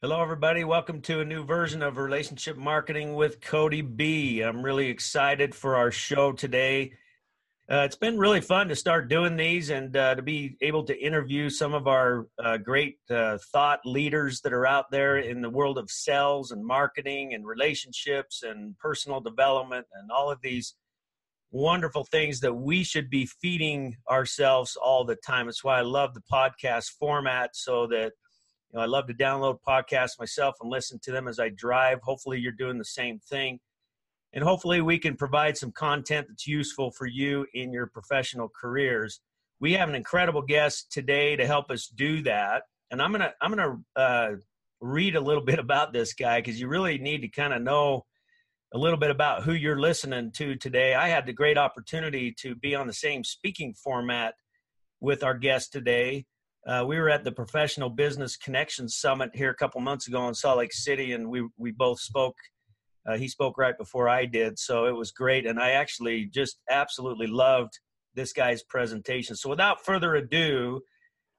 Hello, everybody. Welcome to a new version of Relationship Marketing with Kody B. I'm really excited for our show today. Uh, it's been really fun to start doing these and uh, to be able to interview some of our uh, great uh, thought leaders that are out there in the world of sales and marketing and relationships and personal development and all of these wonderful things that we should be feeding ourselves all the time. That's why I love the podcast format so that you know, I love to download podcasts myself and listen to them as I drive. Hopefully, you're doing the same thing. And hopefully, we can provide some content that's useful for you in your professional careers. We have an incredible guest today to help us do that. And I'm gonna I'm gonna uh, read a little bit about this guy because you really need to kind of know a little bit about who you're listening to today. I had the great opportunity to be on the same speaking format with our guest today. Uh, we were at the Professional Business Connections Summit here a couple months ago in Salt Lake City, and we we both spoke. Uh, he spoke right before I did, so it was great, and I actually just absolutely loved this guy's presentation. So, without further ado,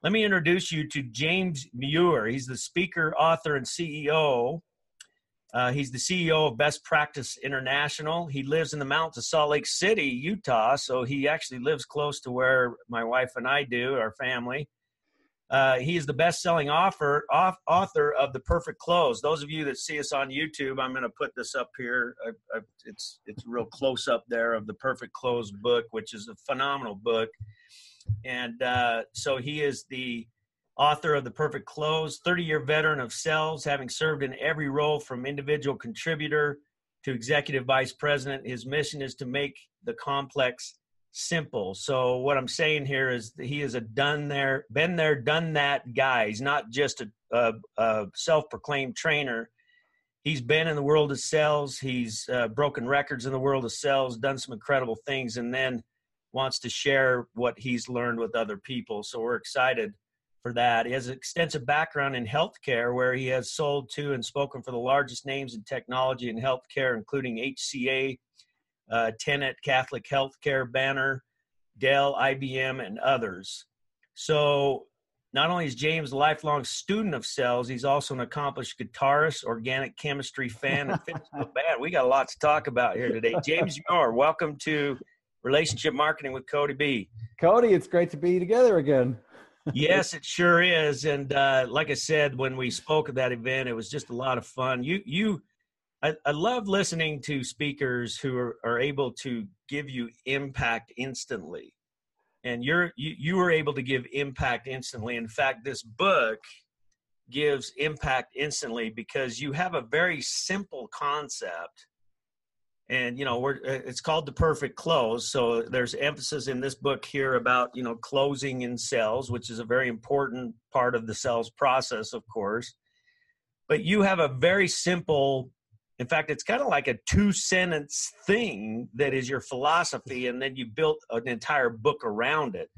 let me introduce you to James Muir. He's the speaker, author, and CEO. Uh, he's the CEO of Best Practice International. He lives in the mountains of Salt Lake City, Utah, so he actually lives close to where my wife and I do, our family. Uh, he is the best-selling author, author of The Perfect Close. Those of you that see us on YouTube, I'm going to put this up here. I, I, it's it's real close up there of The Perfect Close book, which is a phenomenal book. And uh, so he is the author of The Perfect Close, 30-year veteran of sales, having served in every role from individual contributor to executive vice president. His mission is to make the complex simple. So what I'm saying here is he is a done there, been there, done that guy. He's not just a, a, a self-proclaimed trainer. He's been in the world of sales. He's uh, broken records in the world of sales, done some incredible things, and then wants to share what he's learned with other people. So we're excited for that. He has an extensive background in healthcare, where he has sold to and spoken for the largest names in technology and healthcare, including HCA, uh, Tenet, Catholic Healthcare, Banner, Dell, IBM, and others. So not only is James a lifelong student of cells, he's also an accomplished guitarist, organic chemistry fan, and physical band. We got a lot to talk about here today. James Muir, welcome to Relationship Marketing with Kody B. Kody, it's great to be together again. yes, it sure is. And uh, like I said, when we spoke at that event, it was just a lot of fun. You you I, I love listening to speakers who are, are able to give you impact instantly. And you're you, you were able to give impact instantly. In fact, this book gives impact instantly because you have a very simple concept and you know we're uh, it's called the perfect close so there's emphasis in this book here about you know closing in sales which is a very important part of the sales process of course but you have a very simple in fact, it's kind of like a two sentence thing that is your philosophy, and then you built an entire book around it.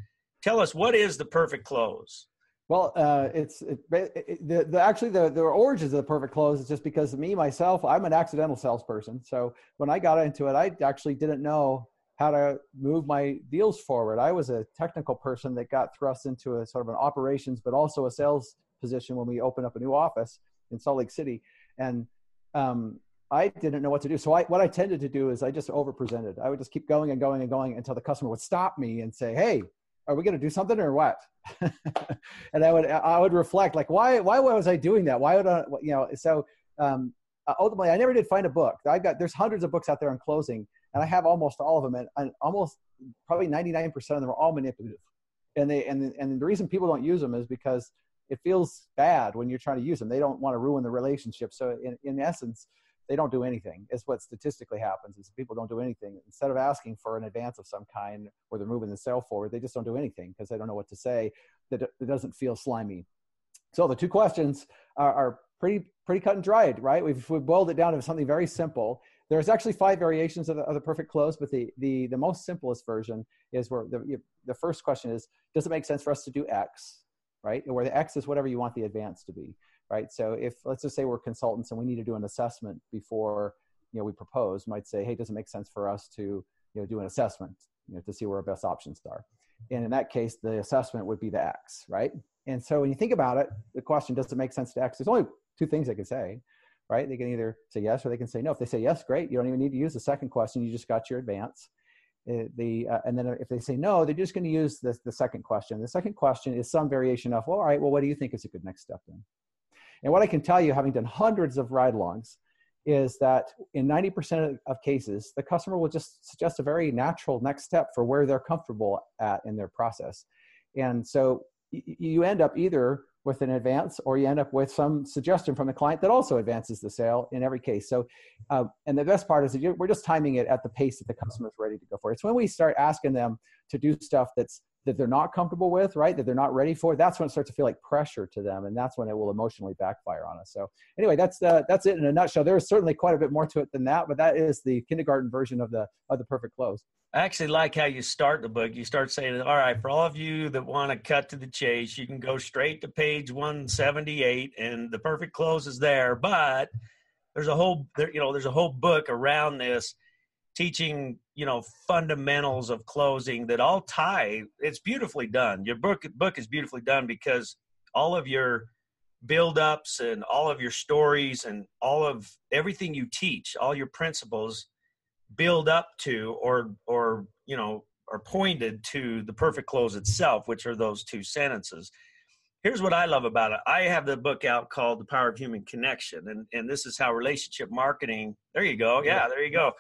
Tell us what is the perfect close? Well, uh, it's it, it, the, the actually the the origins of the perfect close is just because me myself. I'm an accidental salesperson, so when I got into it, I actually didn't know how to move my deals forward. I was a technical person that got thrust into a sort of an operations, but also a sales position when we opened up a new office in Salt Lake City, and um, I didn't know what to do. So I, what I tended to do is I just over presented. I would just keep going and going and going until the customer would stop me and say, Hey, are we going to do something or what? and I would, I would reflect like, why, why was I doing that? Why would I, you know, so, um, ultimately I never did find a book. I got, there's hundreds of books out there on closing and I have almost all of them and, and almost probably 99% of them are all manipulative. And they, and, and the reason people don't use them is because it feels bad when you're trying to use them. They don't want to ruin the relationship. So in, in essence, they don't do anything. It's what statistically happens is people don't do anything. Instead of asking for an advance of some kind or they're moving the sale forward, they just don't do anything because they don't know what to say that doesn't feel slimy. So the two questions are, are pretty pretty cut and dried, right? We've, we've boiled it down to something very simple. There's actually five variations of the, of the perfect close, but the, the, the most simplest version is where the, the first question is, does it make sense for us to do X, right? Where the X is whatever you want the advance to be right? So if let's just say we're consultants and we need to do an assessment before you know we propose, might say, hey, does it make sense for us to you know do an assessment you know to see where our best options are? And in that case, the assessment would be the X, right? And so when you think about it, the question does it make sense to X? There's only two things they can say, right? They can either say yes or they can say no. If they say yes, great. You don't even need to use the second question. You just got your advance. Uh, the uh, and then if they say no, they're just going to use the, the second question. The second question is some variation of, well, all right, well, what do you think is a good next step then? And what I can tell you, having done hundreds of ride-alongs, is that in 90% of cases, the customer will just suggest a very natural next step for where they're comfortable at in their process. And so you end up either with an advance or you end up with some suggestion from the client that also advances the sale in every case so uh, and the best part is that we're just timing it at the pace that the customer is ready to go for it's when we start asking them to do stuff that's that they're not comfortable with right that they're not ready for that's when it starts to feel like pressure to them and that's when it will emotionally backfire on us so anyway that's uh, that's it in a nutshell there's certainly quite a bit more to it than that but that is the kindergarten version of the of the perfect close I actually like how you start the book. You start saying, all right, for all of you that want to cut to the chase, you can go straight to page 178 and the perfect close is there. But there's a whole, there, you know, there's a whole book around this teaching, you know, fundamentals of closing that all tie. It's beautifully done. Your book, book is beautifully done because all of your build ups and all of your stories and all of everything you teach, all your principles build up to or or you know are pointed to the perfect close itself which are those two sentences here's what i love about it i have the book out called the power of human connection and and this is how relationship marketing there you go yeah there you go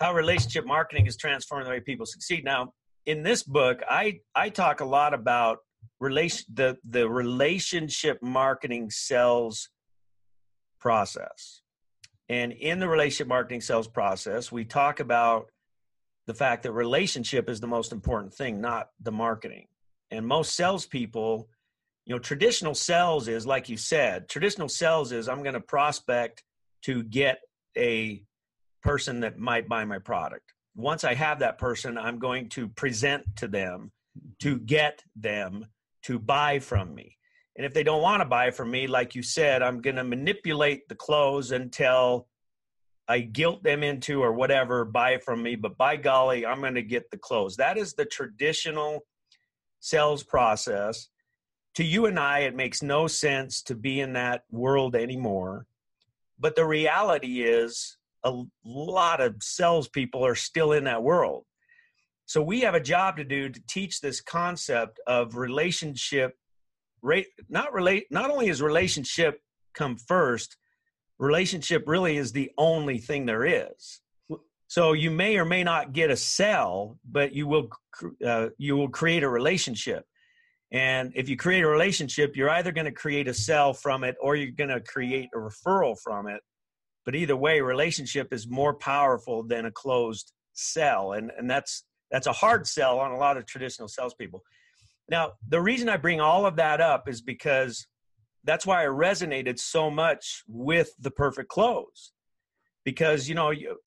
how relationship marketing is transforming the way people succeed now in this book i i talk a lot about relation the the relationship marketing sales process and in the relationship marketing sales process, we talk about the fact that relationship is the most important thing, not the marketing. And most salespeople, you know, traditional sales is like you said, traditional sales is I'm going to prospect to get a person that might buy my product. Once I have that person, I'm going to present to them to mm-hmm. get them to buy from me. And if they don't want to buy from me, like you said, I'm going to manipulate the close until I guilt them into or whatever, buy from me. But by golly, I'm going to get the close. That is the traditional sales process. To you and I, it makes no sense to be in that world anymore. But the reality is, a lot of salespeople are still in that world. So we have a job to do to teach this concept of relationship rate not relate not only is relationship come first relationship really is the only thing there is. So you may or may not get a sell but you will uh, you will create a relationship. And if you create a relationship you're either going to create a sell from it or you're going to create a referral from it but either way relationship is more powerful than a closed sell and and that's that's a hard sell on a lot of traditional salespeople now, the reason I bring all of that up is because that's why I resonated so much with the perfect close. Because you know you,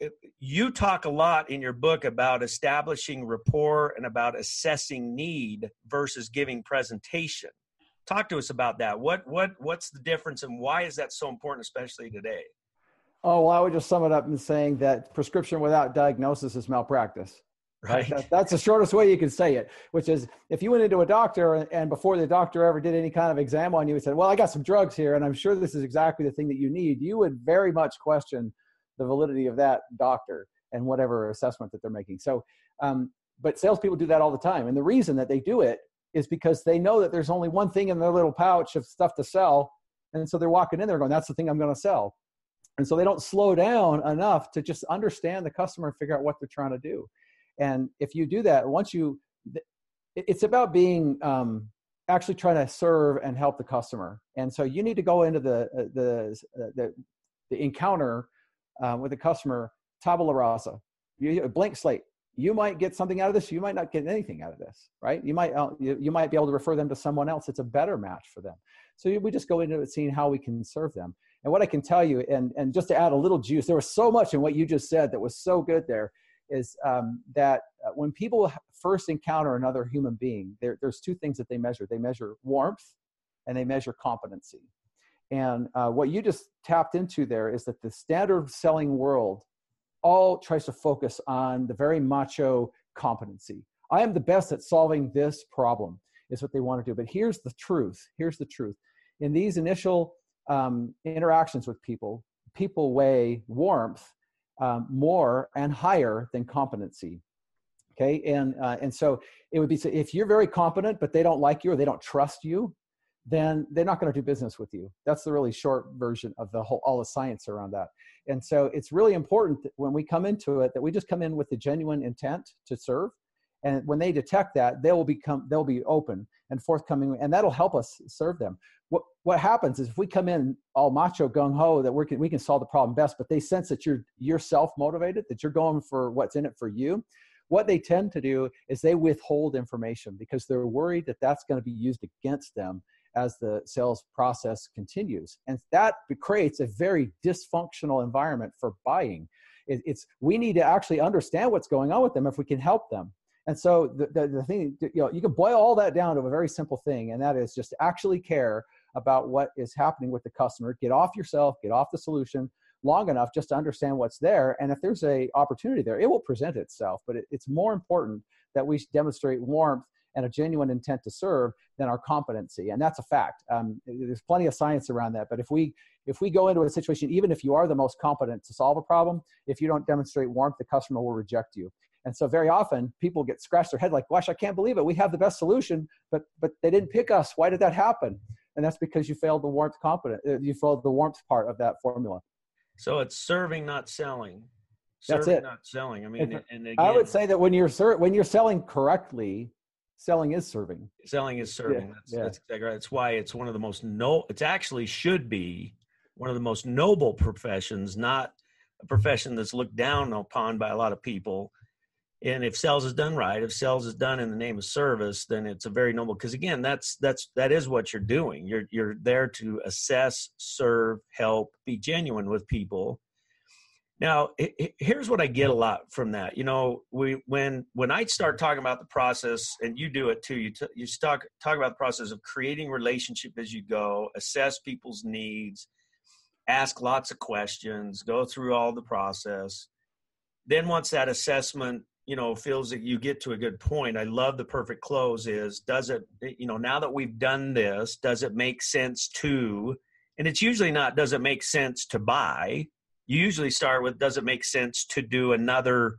you talk a lot in your book about establishing rapport and about assessing need versus giving presentation. Talk to us about that. What what what's the difference and why is that so important, especially today? Oh, well, I would just sum it up in saying that prescription without diagnosis is malpractice. Right. That, that's the shortest way you can say it, which is if you went into a doctor and before the doctor ever did any kind of exam on you and said, Well, I got some drugs here and I'm sure this is exactly the thing that you need, you would very much question the validity of that doctor and whatever assessment that they're making. So, um, but salespeople do that all the time. And the reason that they do it is because they know that there's only one thing in their little pouch of stuff to sell. And so they're walking in there going, That's the thing I'm going to sell. And so they don't slow down enough to just understand the customer and figure out what they're trying to do. And if you do that, once you, it's about being um, actually trying to serve and help the customer. And so you need to go into the uh, the uh, the, the encounter uh, with the customer tabula rasa, you, blank slate. You might get something out of this. You might not get anything out of this, right? You might you, you might be able to refer them to someone else. It's a better match for them. So we just go into it, seeing how we can serve them. And what I can tell you, and and just to add a little juice, there was so much in what you just said that was so good there is um, that uh, when people first encounter another human being, there, there's two things that they measure. They measure warmth and they measure competency. And uh, what you just tapped into there is that the standard selling world all tries to focus on the very macho competency. I am the best at solving this problem, is what they want to do. But here's the truth. Here's the truth. In these initial um, interactions with people, people weigh warmth um, more and higher than competency. Okay, and uh, and so it would be so if you're very competent, but they don't like you or they don't trust you, then they're not going to do business with you. That's the really short version of the whole all the science around that. And so it's really important when we come into it that we just come in with the genuine intent to serve. And when they detect that, they will become they'll be open and forthcoming, and that'll help us serve them. What what happens is if we come in all macho gung ho that we can we can solve the problem best, but they sense that you're you're self motivated, that you're going for what's in it for you. What they tend to do is they withhold information because they're worried that that's going to be used against them as the sales process continues. And that creates a very dysfunctional environment for buying. It's we need to actually understand what's going on with them if we can help them. And so the, the, the thing, you know, you can boil all that down to a very simple thing, and that is just actually care about what is happening with the customer. Get off yourself, get off the solution long enough just to understand what's there. And if there's a opportunity there, it will present itself. But it, it's more important that we demonstrate warmth and a genuine intent to serve than our competency and that's a fact um, there's plenty of science around that but if we if we go into a situation even if you are the most competent to solve a problem if you don't demonstrate warmth the customer will reject you and so very often people get scratched their head like gosh i can't believe it we have the best solution but but they didn't pick us why did that happen and that's because you failed the warmth competent uh, you failed the warmth part of that formula so it's serving not selling serving, that's it not selling i mean and again, i would say that when you're when you're selling correctly selling is serving. Selling is serving. Yeah, that's, yeah. that's exactly right. That's why it's one of the most no. It's actually should be one of the most noble professions, not a profession that's looked down upon by a lot of people. And if sales is done right, if sales is done in the name of service, then it's a very noble. Because again, that's that's that is what you're doing. You're you're there to assess, serve, help, be genuine with people, now, here's what I get a lot from that. You know, we when when I start talking about the process, and you do it too. You t- you talk talk about the process of creating relationship as you go, assess people's needs, ask lots of questions, go through all the process. Then once that assessment, you know, feels that you get to a good point, I love the perfect close. Is does it? You know, now that we've done this, does it make sense to? And it's usually not. Does it make sense to buy? you usually start with does it make sense to do another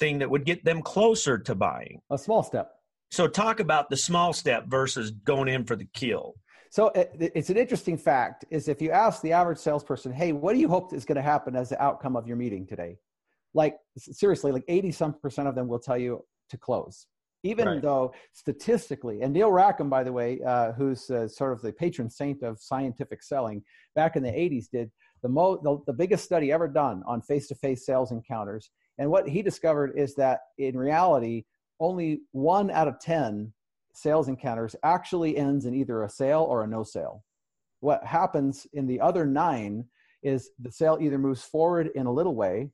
thing that would get them closer to buying a small step so talk about the small step versus going in for the kill so uh, it's an interesting fact is if you ask the average salesperson hey what do you hope is going to happen as the outcome of your meeting today like seriously like 80 some percent of them will tell you to close even right. though statistically and neil rackham by the way uh, who's uh, sort of the patron saint of scientific selling back in the 80s did the, mo- the, the biggest study ever done on face-to-face sales encounters. And what he discovered is that in reality, only one out of 10 sales encounters actually ends in either a sale or a no sale. What happens in the other nine is the sale either moves forward in a little way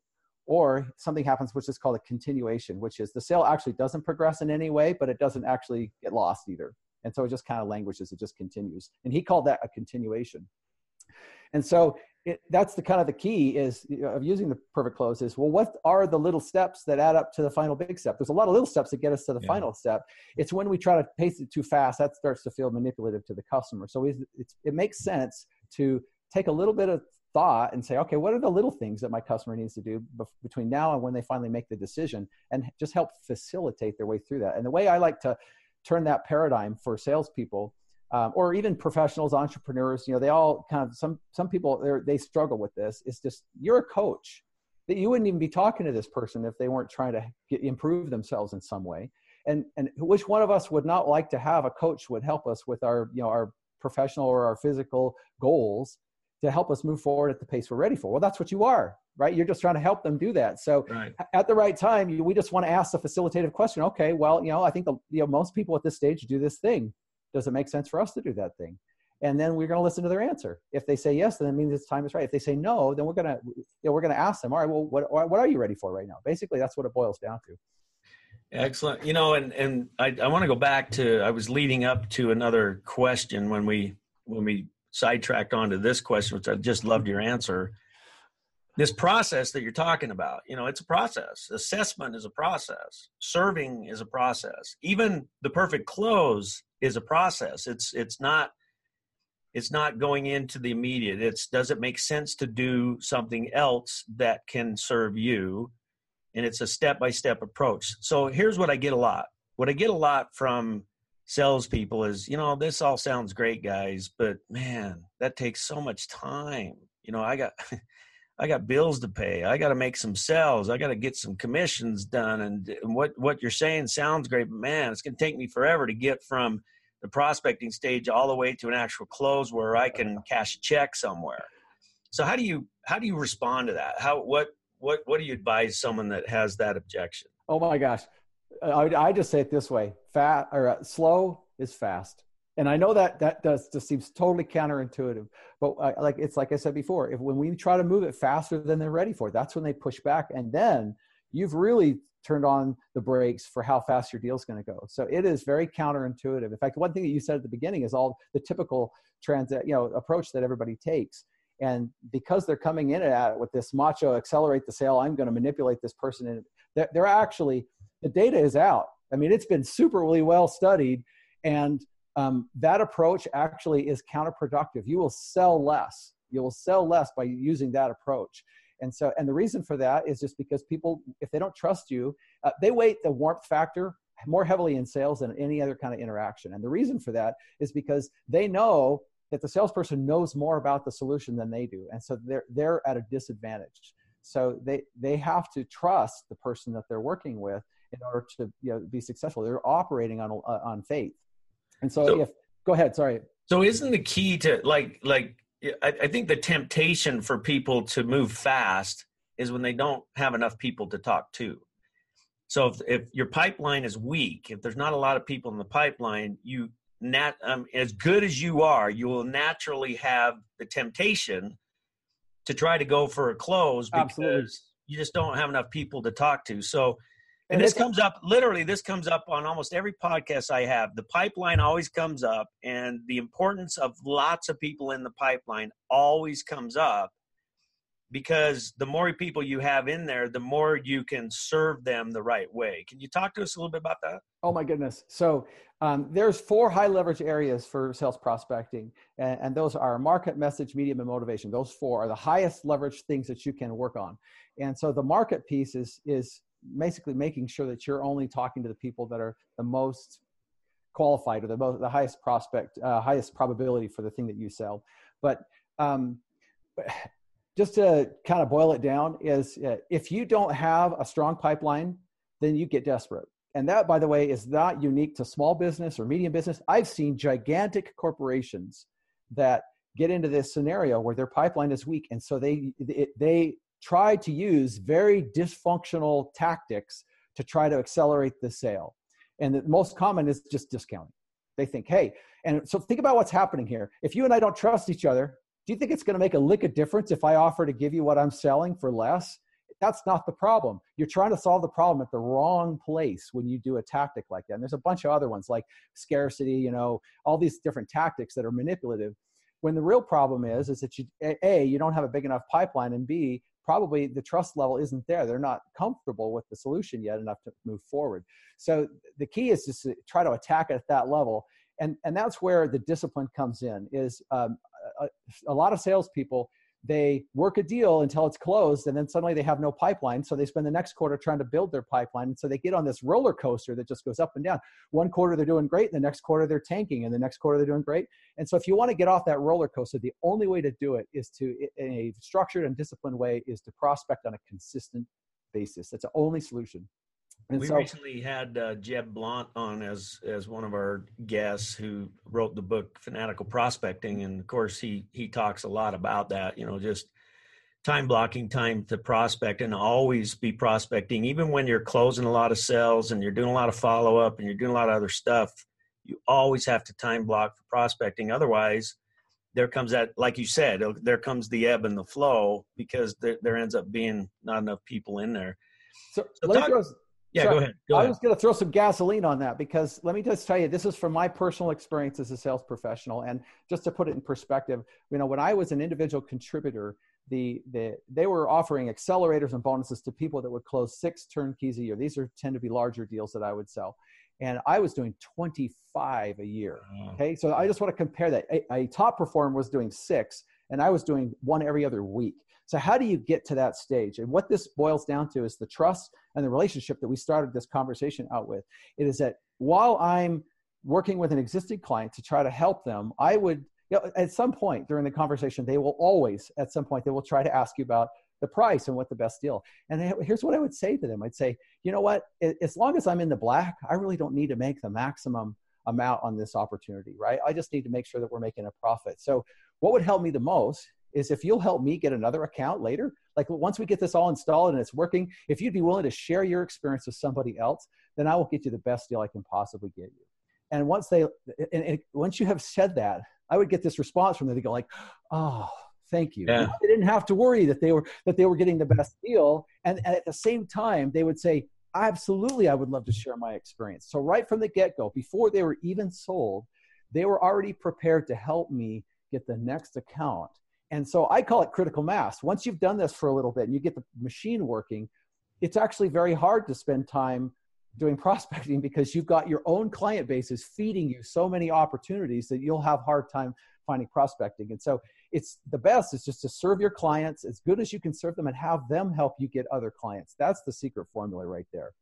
or something happens which is called a continuation, which is the sale actually doesn't progress in any way, but it doesn't actually get lost either. And so it just kind of languishes, it just continues. And he called that a continuation. And so it, that's the kind of the key is you know, of using the perfect close is well what are the little steps that add up to the final big step there's a lot of little steps that get us to the yeah. final step it's when we try to pace it too fast that starts to feel manipulative to the customer so it makes sense to take a little bit of thought and say okay what are the little things that my customer needs to do between now and when they finally make the decision and just help facilitate their way through that and the way i like to turn that paradigm for salespeople um, or even professionals, entrepreneurs, you know, they all kind of some some people they struggle with this. It's just you're a coach that you wouldn't even be talking to this person if they weren't trying to get, improve themselves in some way. And and which one of us would not like to have a coach would help us with our you know our professional or our physical goals to help us move forward at the pace we're ready for. Well, that's what you are, right? You're just trying to help them do that. So right. at the right time, you, we just want to ask the facilitative question. Okay, well, you know, I think the, you know most people at this stage do this thing does it make sense for us to do that thing? And then we're going to listen to their answer. If they say yes, then it means it's time is right. If they say no, then we're going to you know, we're going to ask them. All right, well, what what are you ready for right now? Basically, that's what it boils down to. Excellent. You know, and and I, I want to go back to I was leading up to another question when we when we sidetracked onto this question, which I just loved your answer. This process that you're talking about, you know, it's a process. Assessment is a process. Serving is a process. Even the perfect close is a process. It's it's not it's not going into the immediate it's does it make sense to do something else that can serve you and it's a step by step approach so here's what i get a lot what i get a lot from salespeople is you know this all sounds great guys but man that takes so much time you know i got i got bills to pay i got to make some sales i got to get some commissions done and, and what what you're saying sounds great but man it's going to take me forever to get from the prospecting stage all the way to an actual close where I can cash a check somewhere. So how do you how do you respond to that? How what what what do you advise someone that has that objection? Oh my gosh, I, I just say it this way: fast or uh, slow is fast. And I know that that does just seems totally counterintuitive, but uh, like it's like I said before, if when we try to move it faster than they're ready for, that's when they push back, and then you've really turned on the brakes for how fast your deal is going to go. So it is very counterintuitive. In fact, one thing that you said at the beginning is all the typical transit, you know, approach that everybody takes. And because they're coming in at it with this macho accelerate the sale, I'm going to manipulate this person. And they're, they're actually, the data is out. I mean, it's been superly well studied. And um, that approach actually is counterproductive. You will sell less. You will sell less by using that approach. And so, and the reason for that is just because people, if they don't trust you, uh, they weight the warmth factor more heavily in sales than any other kind of interaction. And the reason for that is because they know that the salesperson knows more about the solution than they do. And so they're, they're at a disadvantage. So they, they have to trust the person that they're working with in order to you know, be successful. They're operating on, uh, on faith. And so, so if, go ahead, sorry. So isn't the key to like, like I, I think the temptation for people to move fast is when they don't have enough people to talk to. So if, if your pipeline is weak, if there's not a lot of people in the pipeline, you nat um, as good as you are, you will naturally have the temptation to try to go for a close because Absolutely. you just don't have enough people to talk to. So and, this comes up literally this comes up on almost every podcast i have. The pipeline always comes up and the importance of lots of people in the pipeline always comes up because the more people you have in there the more you can serve them the right way. Can you talk to us a little bit about that? Oh my goodness. So um, there's four high leverage areas for sales prospecting and, and those are market message medium and motivation. Those four are the highest leverage things that you can work on. And so the market piece is is basically making sure that you're only talking to the people that are the most qualified or the most the highest prospect uh, highest probability for the thing that you sell. But um, just to kind of boil it down is uh, if you don't have a strong pipeline then you get desperate. And that by the way is not unique to small business or medium business. I've seen gigantic corporations that get into this scenario where their pipeline is weak and so they they tried to use very dysfunctional tactics to try to accelerate the sale. And the most common is just discounting. They think, hey, and so think about what's happening here. If you and I don't trust each other, do you think it's going to make a lick of difference if I offer to give you what I'm selling for less? That's not the problem. You're trying to solve the problem at the wrong place when you do a tactic like that. And there's a bunch of other ones like scarcity, you know, all these different tactics that are manipulative. When the real problem is, is that you, A, you don't have a big enough pipeline, and B, probably the trust level isn't there. They're not comfortable with the solution yet enough to move forward. So the key is just to try to attack it at that level. And, and that's where the discipline comes in is um, a, a lot of salespeople – they work a deal until it's closed and then suddenly they have no pipeline so they spend the next quarter trying to build their pipeline and so they get on this roller coaster that just goes up and down. One quarter they're doing great and the next quarter they're tanking and the next quarter they're doing great. And so if you want to get off that roller coaster the only way to do it is to in a structured and disciplined way is to prospect on a consistent basis. That's the only solution and we so, recently had uh, Jeb Blount on as as one of our guests who wrote the book Fanatical Prospecting, and of course he he talks a lot about that. You know, just time blocking time to prospect and always be prospecting, even when you're closing a lot of sales and you're doing a lot of follow up and you're doing a lot of other stuff. You always have to time block for prospecting. Otherwise, there comes that, like you said, there comes the ebb and the flow because there, there ends up being not enough people in there. So, so talk, yeah, so go ahead. Go I ahead. was going to throw some gasoline on that because let me just tell you, this is from my personal experience as a sales professional. And just to put it in perspective, you know, when I was an individual contributor, the, the they were offering accelerators and bonuses to people that would close six turnkeys a year. These are tend to be larger deals that I would sell. and I was doing 25 a year. Okay, so I just want to compare that. A, a, top performer was doing six, and I was doing one every other week. So how do you get to that stage? And what this boils down to is the trust and the relationship that we started this conversation out with. It is that while I'm working with an existing client to try to help them, I would you know, at some point during the conversation, they will always, at some point, they will try to ask you about the price and what the best deal. And here's what I would say to them I'd say, you know what, as long as I'm in the black, I really don't need to make the maximum amount on this opportunity, right? I just need to make sure that we're making a profit. So, what would help me the most is if you'll help me get another account later, like once we get this all installed and it's working, if you'd be willing to share your experience with somebody else, then I will get you the best deal I can possibly get you. And once they, and, and once you have said that, I would get this response from them. They go like, "Oh, thank you." Yeah. They didn't have to worry that they were that they were getting the best deal, and, and at the same time, they would say, "Absolutely, I would love to share my experience." So right from the get go, before they were even sold, they were already prepared to help me get the next account. And so I call it critical mass. Once you've done this for a little bit and you get the machine working, it's actually very hard to spend time doing prospecting because you've got your own client bases feeding you so many opportunities that you'll have hard time finding prospecting. And so it's the best is just to serve your clients as good as you can serve them and have them help you get other clients. That's the secret formula right there.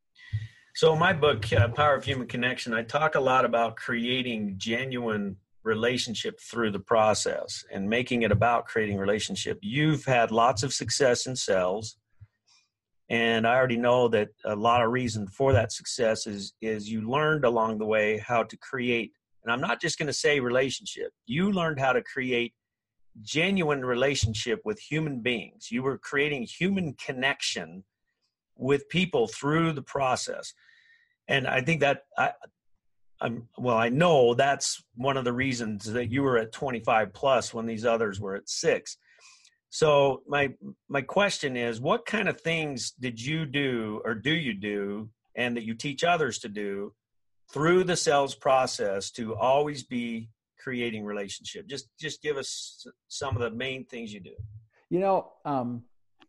So in my book uh, power of human connection i talk a lot about creating genuine relationship through the process and making it about creating relationship. You've had lots of success in sales and i already know that a lot of reason for that success is is you learned along the way how to create and i'm not just going to say relationship. You learned how to create genuine relationship with human beings. You were creating human connection with people through the process. And i think that i I'm, well i know that's one of the reasons that you were at 25 plus when these others were at six so my my question is, what kind of things did you do or do you do, and that you teach others to do through the sales process to always be creating relationship? Just just give us some of the main things you do. You know, um,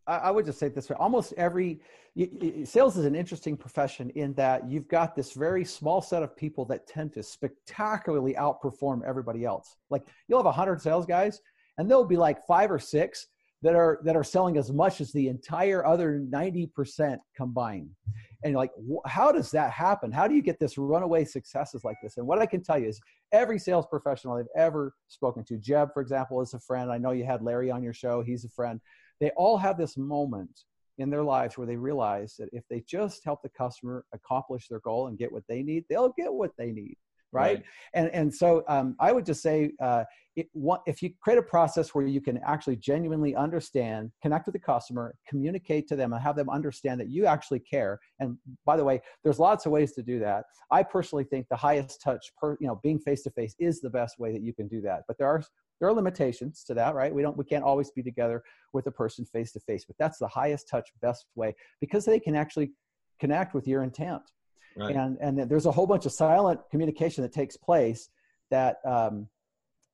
I, would just say it this: way almost every sales is an interesting profession in that you've got this very small set of people that tend to spectacularly outperform everybody else. Like you'll have a hundred sales guys, and there'll be like five or six that are that are selling as much as the entire other 90% combined. And like how does that happen? How do you get this runaway successes like this? And what i can tell you is every sales professional i've ever spoken to jeb for example is a friend. I know you had larry on your show. He's a friend they all have this moment in their lives where they realize that if they just help the customer accomplish their goal and get what they need they'll get what they need right, right. and and so um, i would just say uh, it, if you create a process where you can actually genuinely understand, connect with the customer, communicate to them, and have them understand that you actually care. And by the way, there's lots of ways to do that. I personally think the highest touch, per, you know, being face to face is the best way that you can do that. But there are there are limitations to that, right? We don't we can't always be together with a person face to face, but that's the highest touch, best way because they can actually connect with your intent. Right. And and there's a whole bunch of silent communication that takes place that um,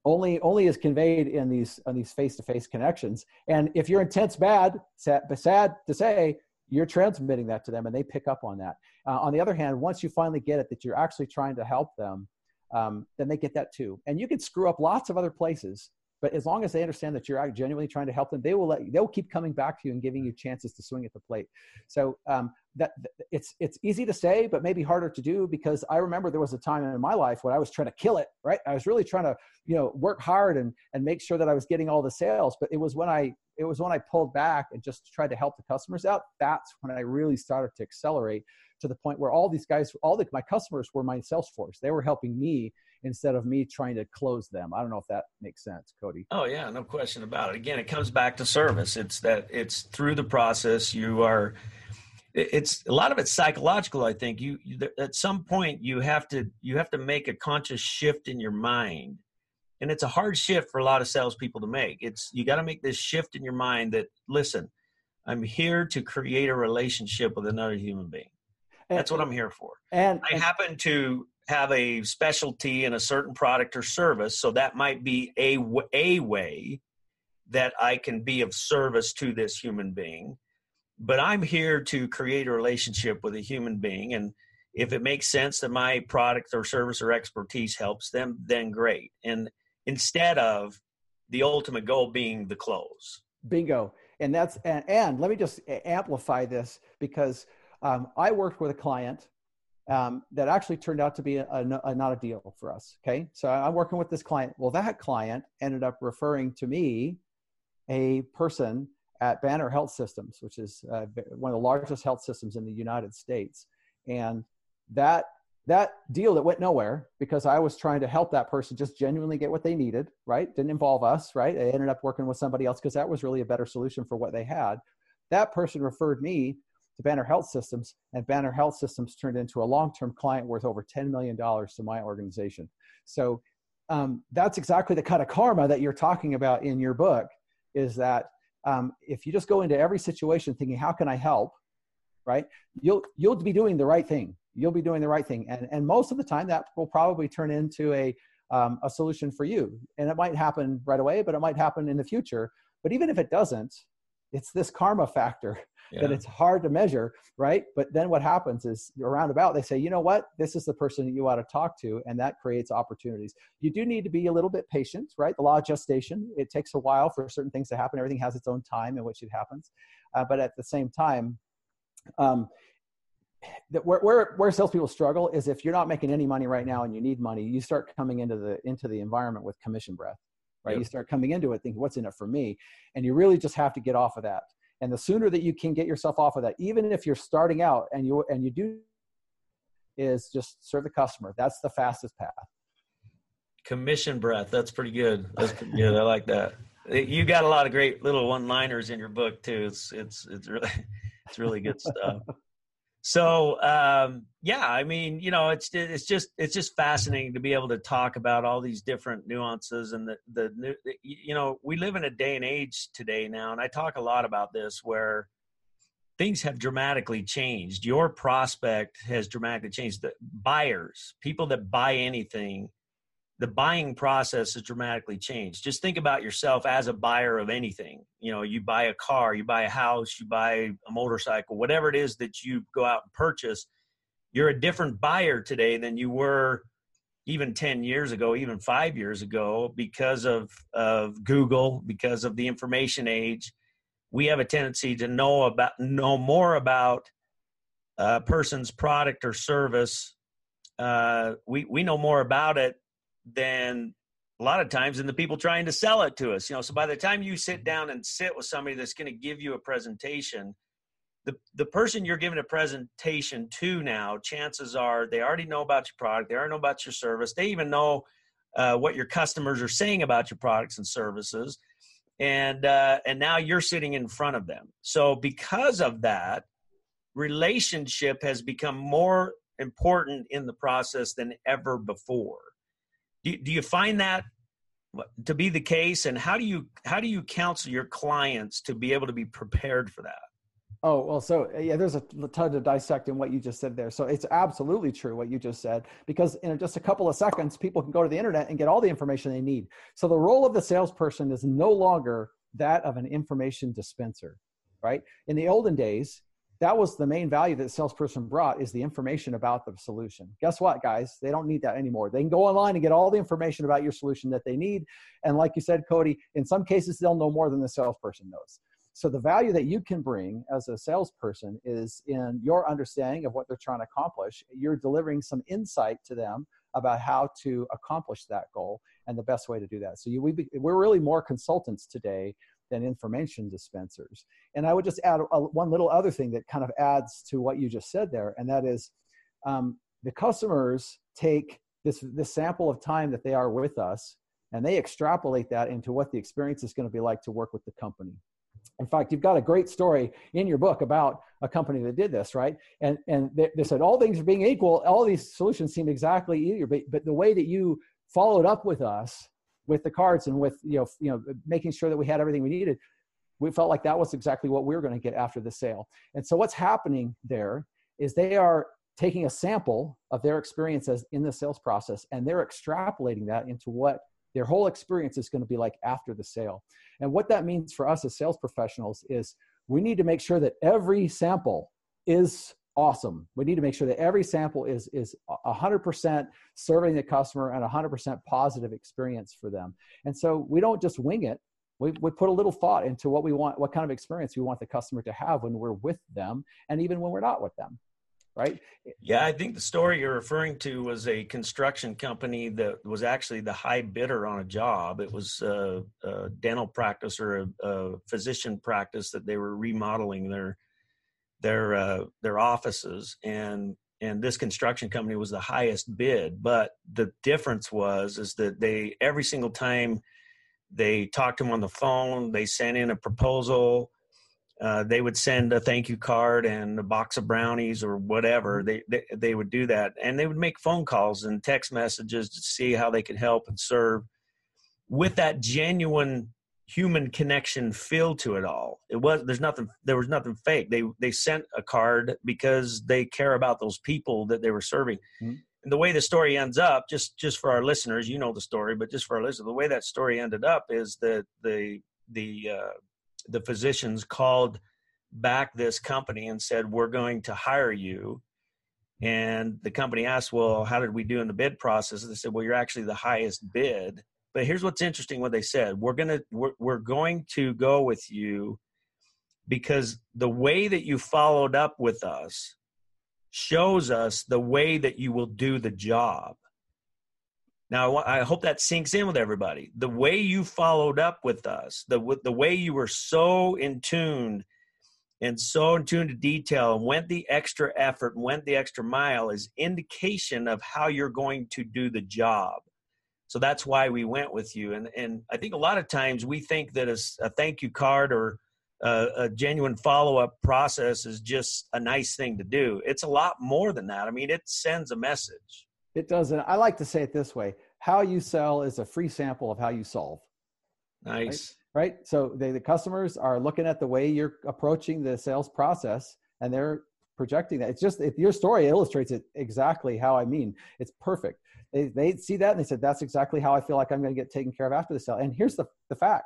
only only is conveyed in these on these face-to-face connections and if your intent's bad sad, sad to say you're transmitting that to them and they pick up on that uh, on the other hand once you finally get it that you're actually trying to help them um, then they get that too. And you can screw up lots of other places but as long as they understand that you're genuinely trying to help them they will let you, they'll keep coming back to you and giving you chances to swing at the plate. So um, that it's it's easy to say but maybe harder to do because i remember there was a time in my life when i was trying to kill it right? I was really trying to you know work hard and and make sure that i was getting all the sales. But it was when i it was when i pulled back and just tried to help the customers out that's when i really started to accelerate to the point where all these guys all the my customers were my sales force. They were helping me instead of me trying to close them. I don't know if that makes sense Kody. Oh yeah no question about it. Again it comes back to service. It's that it's through the process you are it's a lot of it's psychological i think. You, you, at some point you have to you have to make a conscious shift in your mind. And it's a hard shift for a lot of salespeople to make. It's you got to make this shift in your mind that listen i'm here to create a relationship with another human being. That's what i'm here for. and i happen to have a specialty in a certain product or service so that might be a a way that i can be of service to this human being but I'm here to create a relationship with a human being. And if it makes sense that my product or service or expertise helps them, then great. And instead of the ultimate goal being the close. Bingo. And that's and, and let me just amplify this because um, I worked with a client um, that actually turned out to be a, a, a, not a deal for us. Okay, so I'm working with this client. Well, that client ended up referring to me a person at Banner Health Systems, which is uh, one of the largest health systems in the United States, and that that deal that went nowhere because I was trying to help that person just genuinely get what they needed, right? Didn't involve us, right? They ended up working with somebody else because that was really a better solution for what they had. That person referred me to Banner Health Systems, and Banner Health Systems turned into a long term client worth over $10 million to my organization. So um, that's exactly the kind of karma that you're talking about in your book is that um, if you just go into every situation thinking, how can I help? Right? You'll, you'll be doing the right thing. You'll be doing the right thing. And, and most of the time that will probably turn into a, um, a solution for you. And it might happen right away, but it might happen in the future. But even if it doesn't, it's this karma factor yeah. that it's hard to measure, right? But then what happens is around about they say, you know what, this is the person that you ought to talk to, and that creates opportunities. You do need to be a little bit patient, right? The law of gestation, it takes a while for certain things to happen. Everything has its own time in which it happens, uh, but at the same time, um, that where, where where salespeople struggle is if you're not making any money right now and you need money, you start coming into the into the environment with commission breath, right? Yep. You start coming into it thinking, what's in it for me? And you really just have to get off of that. And the sooner that you can get yourself off of that, even if you're starting out and you and you do is just serve the customer. That's the fastest path. Commission breath. That's pretty good. That's pretty good. I like that. You got a lot of great little one-liners in your book too. It's it's it's really it's really good stuff so um, yeah i mean you know it's it's just it's just fascinating to be able to talk about all these different nuances and the the you know we live in a day and age today now and i talk a lot about this where things have dramatically changed. Your prospect has dramatically changed. The buyers people that buy anything the buying process has dramatically changed. Just think about yourself as a buyer of anything. You know, you buy a car, you buy a house, you buy a motorcycle, whatever it is that you go out and purchase, you're a different buyer today than you were even 10 years ago, even five years ago, because of, of Google, because of the information age. We have a tendency to know about know more about a person's product or service. Uh, we we know more about it than a lot of times than the people trying to sell it to us. You know, so by the time you sit down and sit with somebody that's going to give you a presentation, the the person you're giving a presentation to now, chances are they already know about your product, they already know about your service, they even know uh, what your customers are saying about your products and services, and uh, and now you're sitting in front of them. So because of that, relationship has become more important in the process than ever before do, do you find that to be the case and how do you how do you counsel your clients to be able to be prepared for that Oh, well, so yeah, there's a ton to dissect in what you just said there. So it's absolutely true what you just said, because in just a couple of seconds, people can go to the internet and get all the information they need. So the role of the salesperson is no longer that of an information dispenser, right? In the olden days, that was the main value that salesperson brought is the information about the solution. Guess what guys? They don't need that anymore. They can go online and get all the information about your solution that they need. And like you said Kody in some cases they'll know more than the salesperson knows. So the value that you can bring as a salesperson is in your understanding of what they're trying to accomplish. You're delivering some insight to them about how to accomplish that goal and the best way to do that. So you, we, we're really more consultants today than information dispensers. And I would just add a, one little other thing that kind of adds to what you just said there, and that is um, the customers take this, this sample of time that they are with us and they extrapolate that into what the experience is going to be like to work with the company. In fact, you've got a great story in your book about a company that did this, right? And and they, they said all things are being equal, all these solutions seem exactly easier, but but the way that you followed up with us with the cards and with you know you know making sure that we had everything we needed we felt like that was exactly what we were going to get after the sale. And so what's happening there is they are taking a sample of their experiences in the sales process and they're extrapolating that into what their whole experience is going to be like after the sale. And what that means for us as sales professionals is we need to make sure that every sample is awesome. We need to make sure that every sample is is 100% serving the customer and 100% positive experience for them. And so we don't just wing it. We, we put a little thought into what we want, what kind of experience we want the customer to have when we're with them, and even when we're not with them right? Yeah, I think the story you're referring to was a construction company that was actually the high bidder on a job. It was a, a dental practice or a, a, physician practice that they were remodeling their their uh, their offices and and this construction company was the highest bid but the difference was is that they every single time they talked to him on the phone they sent in a proposal uh, they would send a thank you card and a box of brownies or whatever. They, they they would do that and they would make phone calls and text messages to see how they could help and serve with that genuine human connection feel to it all. It was there's nothing there was nothing fake. They they sent a card because they care about those people that they were serving. Mm-hmm. And the way the story ends up, just just for our listeners, you know the story, but just for our listeners, the way that story ended up is that the the uh, the physicians called back this company and said, "We're going to hire you." And the company asked, "Well, how did we do in the bid process?" And they said, "Well, you're actually the highest bid." But here's what's interesting: what they said, we're gonna we're, we're going to go with you because the way that you followed up with us shows us the way that you will do the job. Now, I hope that sinks in with everybody. The way you followed up with us, the the way you were so in tune and so in tune to detail and went the extra effort and went the extra mile is indication of how you're going to do the job. So that's why we went with you. And and I think a lot of times we think that a, a thank you card or a, a genuine follow up process is just a nice thing to do. It's a lot more than that. I mean, it sends a message. It does. And I like to say it this way how you sell is a free sample of how you solve. Nice. Right. right? So they, the customers are looking at the way you're approaching the sales process and they're projecting that. It's just, if your story illustrates it exactly how I mean. It's perfect they, they see that and they said, that's exactly how I feel like I'm going to get taken care of after the sale. And here's the, the fact.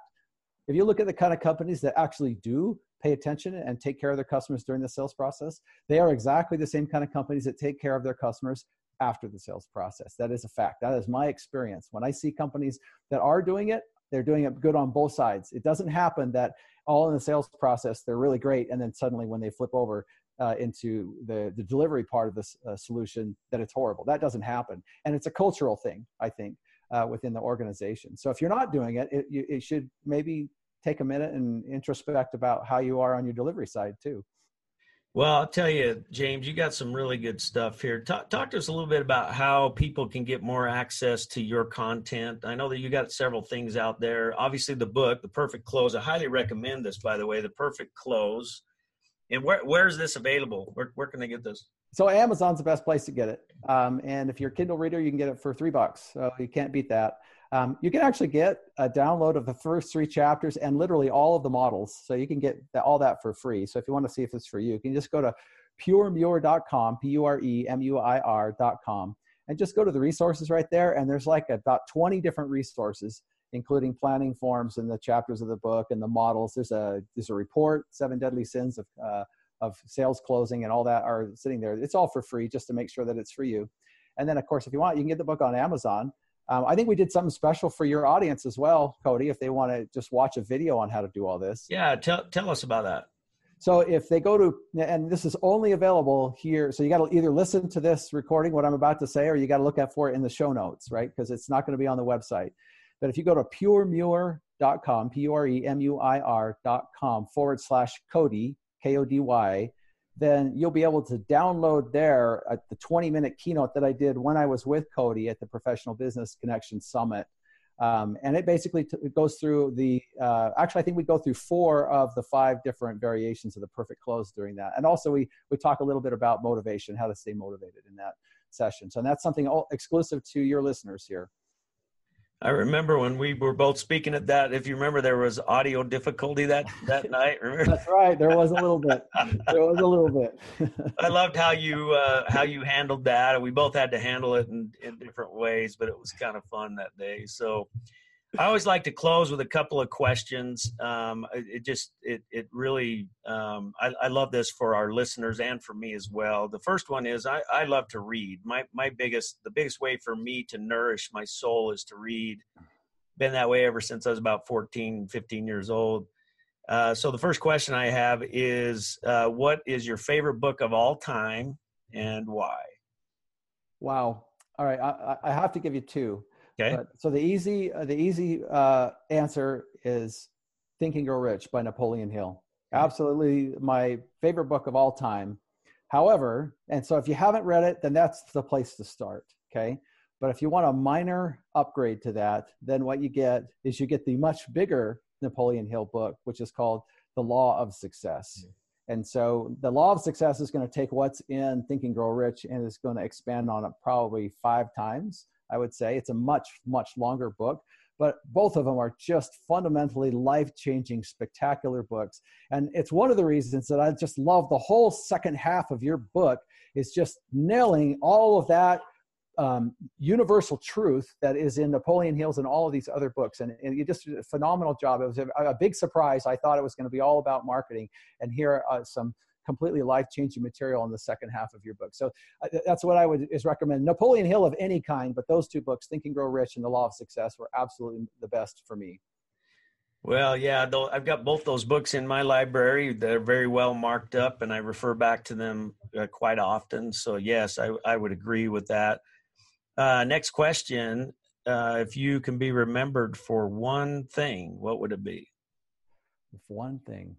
If you look at the kind of companies that actually do pay attention and take care of their customers during the sales process, they are exactly the same kind of companies that take care of their customers after the sales process. That is a fact. That is my experience. When I see companies that are doing it, they're doing it good on both sides. It doesn't happen that all in the sales process they're really great, and then suddenly when they flip over, uh, into the, the delivery part of this uh, solution that it's horrible. That doesn't happen. And it's a cultural thing, I think, uh, within the organization. So if you're not doing it, it, it should maybe take a minute and introspect about how you are on your delivery side too. Well, I'll tell you, James, you got some really good stuff here. Talk, talk to us a little bit about how people can get more access to your content. I know that you got several things out there. Obviously, the book, The Perfect Close. I highly recommend this, by the way, The Perfect Close. And where where is this available? Where where can they get this? So Amazon's the best place to get it. Um, and if you're a Kindle reader, you can get it for three bucks. So you can't beat that. Um, you can actually get a download of the first three chapters and literally all of the models. So you can get all that for free. So if you want to see if it's for you, you can just go to puremuir.com, P-U-R-E-M-U-I-R.com, and just go to the resources right there. And there's like about 20 different resources including planning forms and the chapters of the book and the models. There's a there's a report, Seven Deadly Sins of uh, of sales closing and all that are sitting there. It's all for free, just to make sure that it's for you. And then, of course, if you want, you can get the book on Amazon. Um, I think we did something special for your audience as well, Kody. If they want to just watch a video on how to do all this, yeah, tell tell us about that. So if they go to, and this is only available here, so you got to either listen to this recording, what I'm about to say, or you got to look at for it in the show notes, right? Because it's not going to be on the website. But if you go to puremuir.com, P U R E M U I R.com forward slash Kody, K O D Y, then you'll be able to download there at the 20 minute keynote that I did when I was with Kody at the Professional Business Connection Summit. Um, and it basically t- it goes through the, uh, actually, I think we go through four of the five different variations of the perfect close during that. And also, we, we talk a little bit about motivation, how to stay motivated in that session. So, that's something all exclusive to your listeners here. I remember when we were both speaking at that. If you remember, there was audio difficulty that that night. Remember? That's right. There was a little bit. There was a little bit. I loved how you uh, how you handled that. We both had to handle it in, in different ways, but it was kind of fun that day. So, I always like to close with a couple of questions. Um, it just it it really um, I, I, love this for our listeners and for me as well. The first one is I, I love to read. My my biggest the biggest way for me to nourish my soul is to read. Been that way ever since I was about 14, 15 years old. Uh, so the first question I have is, uh, what is your favorite book of all time and why? Wow. All right, I, I have to give you two. Okay. But, so the easy uh, the easy uh, answer is Think and Grow Rich by Napoleon Hill. Absolutely my favorite book of all time. However, and so if you haven't read it, then that's the place to start. Okay. But if you want a minor upgrade to that, then what you get is you get the much bigger Napoleon Hill book, which is called The Law of Success. Mm-hmm. And so the law of success is going to take what's in Think and Grow Rich and is going to expand on it probably five times. I would say it's a much, much longer book, but both of them are just fundamentally life changing, spectacular books. And it's one of the reasons that I just love the whole second half of your book is just nailing all of that um, universal truth that is in Napoleon Hill's and all of these other books. And, and you just did a phenomenal job. It was a, a big surprise. I thought it was going to be all about marketing. And here are some completely life-changing material in the second half of your book. So uh, that's what I would is recommend. Napoleon Hill of any kind, but those two books, Think and Grow Rich and The Law of Success, were absolutely the best for me. Well, yeah, I've got both those books in my library. They're very well marked up, and I refer back to them uh, quite often. So, yes, I, I would agree with that. Uh, next question. Uh, if you can be remembered for one thing, what would it be? If One thing.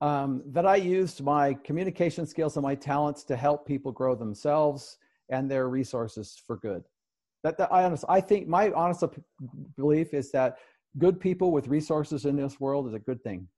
Um, that I used my communication skills and my talents to help people grow themselves and their resources for good. That, that I honest, I think my honest belief is that good people with resources in this world is a good thing.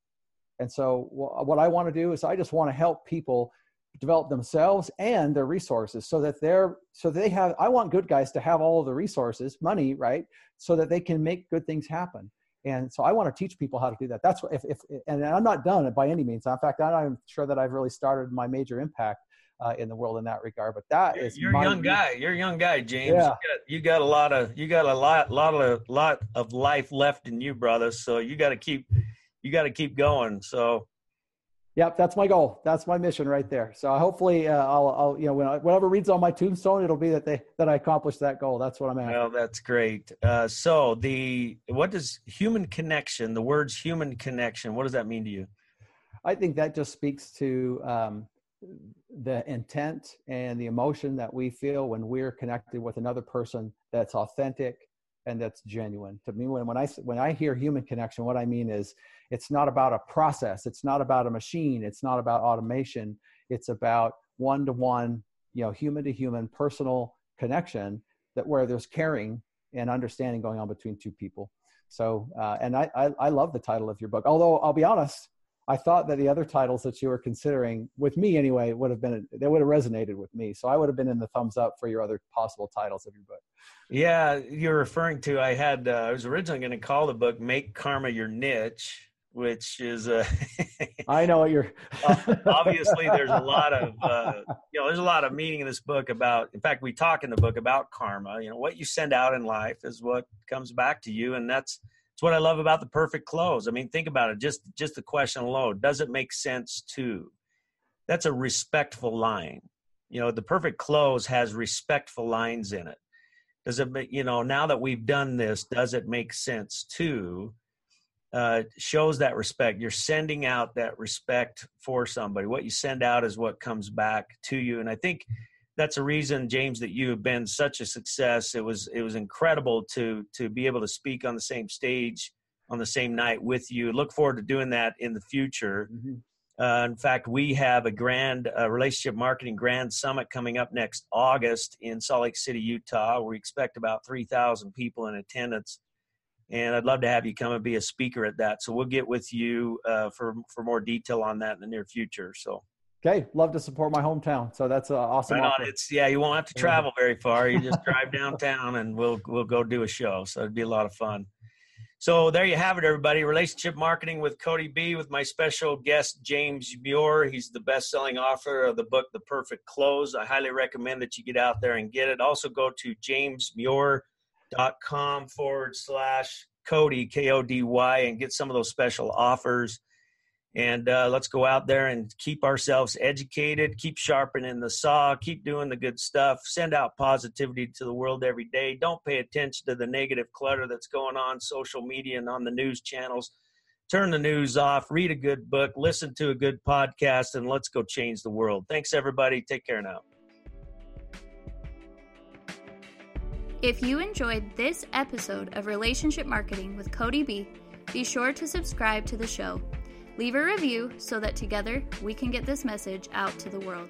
And so, what I want to do is I just want to help people develop themselves and their resources so that they're so they have i want good guys to have all the resources money right so that they can make good things happen and so i want to teach people how to do that. That's what if, if and i'm not done by any means. In fact i'm sure that i've really started my major impact uh, in the world in that regard but that you're, is you're a young guy. You're a young guy james. Yeah. you, got, you got a lot of you got a lot lot of lot of life left in you brother. So you got to keep you got to keep going. So Yep, that's my goal. That's my mission right there. So hopefully, uh, I'll, I'll, you know, when I, whatever reads on my tombstone, it'll be that they that I accomplished that goal. That's what I'm after. Well, that's great. Uh, so the what does human connection? The words human connection. What does that mean to you? I think that just speaks to um, the intent and the emotion that we feel when we're connected with another person that's authentic and that's genuine. To me when, when i when i hear human connection what i mean is it's not about a process. It's not about a machine. It's not about automation. It's about one to one you know human to human personal connection that where there's caring and understanding going on between two people. So uh, and I, I i love the title of your book although i'll be honest I thought that the other titles that you were considering, with me anyway, would have been they would have resonated with me. So I would have been in the thumbs up for your other possible titles of your book. Yeah, you're referring to. I had uh, I was originally going to call the book "Make Karma Your Niche," which is uh, I know what you're. obviously, there's a lot of uh, you know there's a lot of meaning in this book about. In fact, we talk in the book about karma. You know, what you send out in life is what comes back to you, and that's it's what I love about the perfect close. I mean, think about it. Just just the question alone. Does it make sense to? That's a respectful line. You know, the perfect close has respectful lines in it. Does it, you know, now that we've done this, does it make sense to? Uh, shows that respect. You're sending out that respect for somebody. What you send out is what comes back to you. And I think that's a reason, James, that you have been such a success. It was it was incredible to to be able to speak on the same stage on the same night with you. Look forward to doing that in the future. Mm-hmm. Uh, in fact, we have a grand uh, relationship marketing grand summit coming up next August in Salt Lake City, Utah. We expect about 3,000 people in attendance. And I'd love to have you come and be a speaker at that. So we'll get with you uh, for, for more detail on that in the near future. So Okay, love to support my hometown. So that's uh, awesome. Right. It's yeah, you won't have to travel very far. You just drive downtown, and we'll we'll go do a show. So it'd be a lot of fun. So there you have it, everybody. Relationship marketing with Kody B. With my special guest James Muir. He's the best-selling author of the book The Perfect Close. I highly recommend that you get out there and get it. Also, go to jamesmuir.com forward slash Kody K O D Y, and get some of those special offers. And uh, let's go out there and keep ourselves educated, keep sharpening the saw, keep doing the good stuff, send out positivity to the world every day. Don't pay attention to the negative clutter that's going on social media and on the news channels. Turn the news off, read a good book, listen to a good podcast, and let's go change the world. Thanks, everybody. Take care now. If you enjoyed this episode of Relationship Marketing with Kody B, be sure to subscribe to the show Leave a review so that together we can get this message out to the world.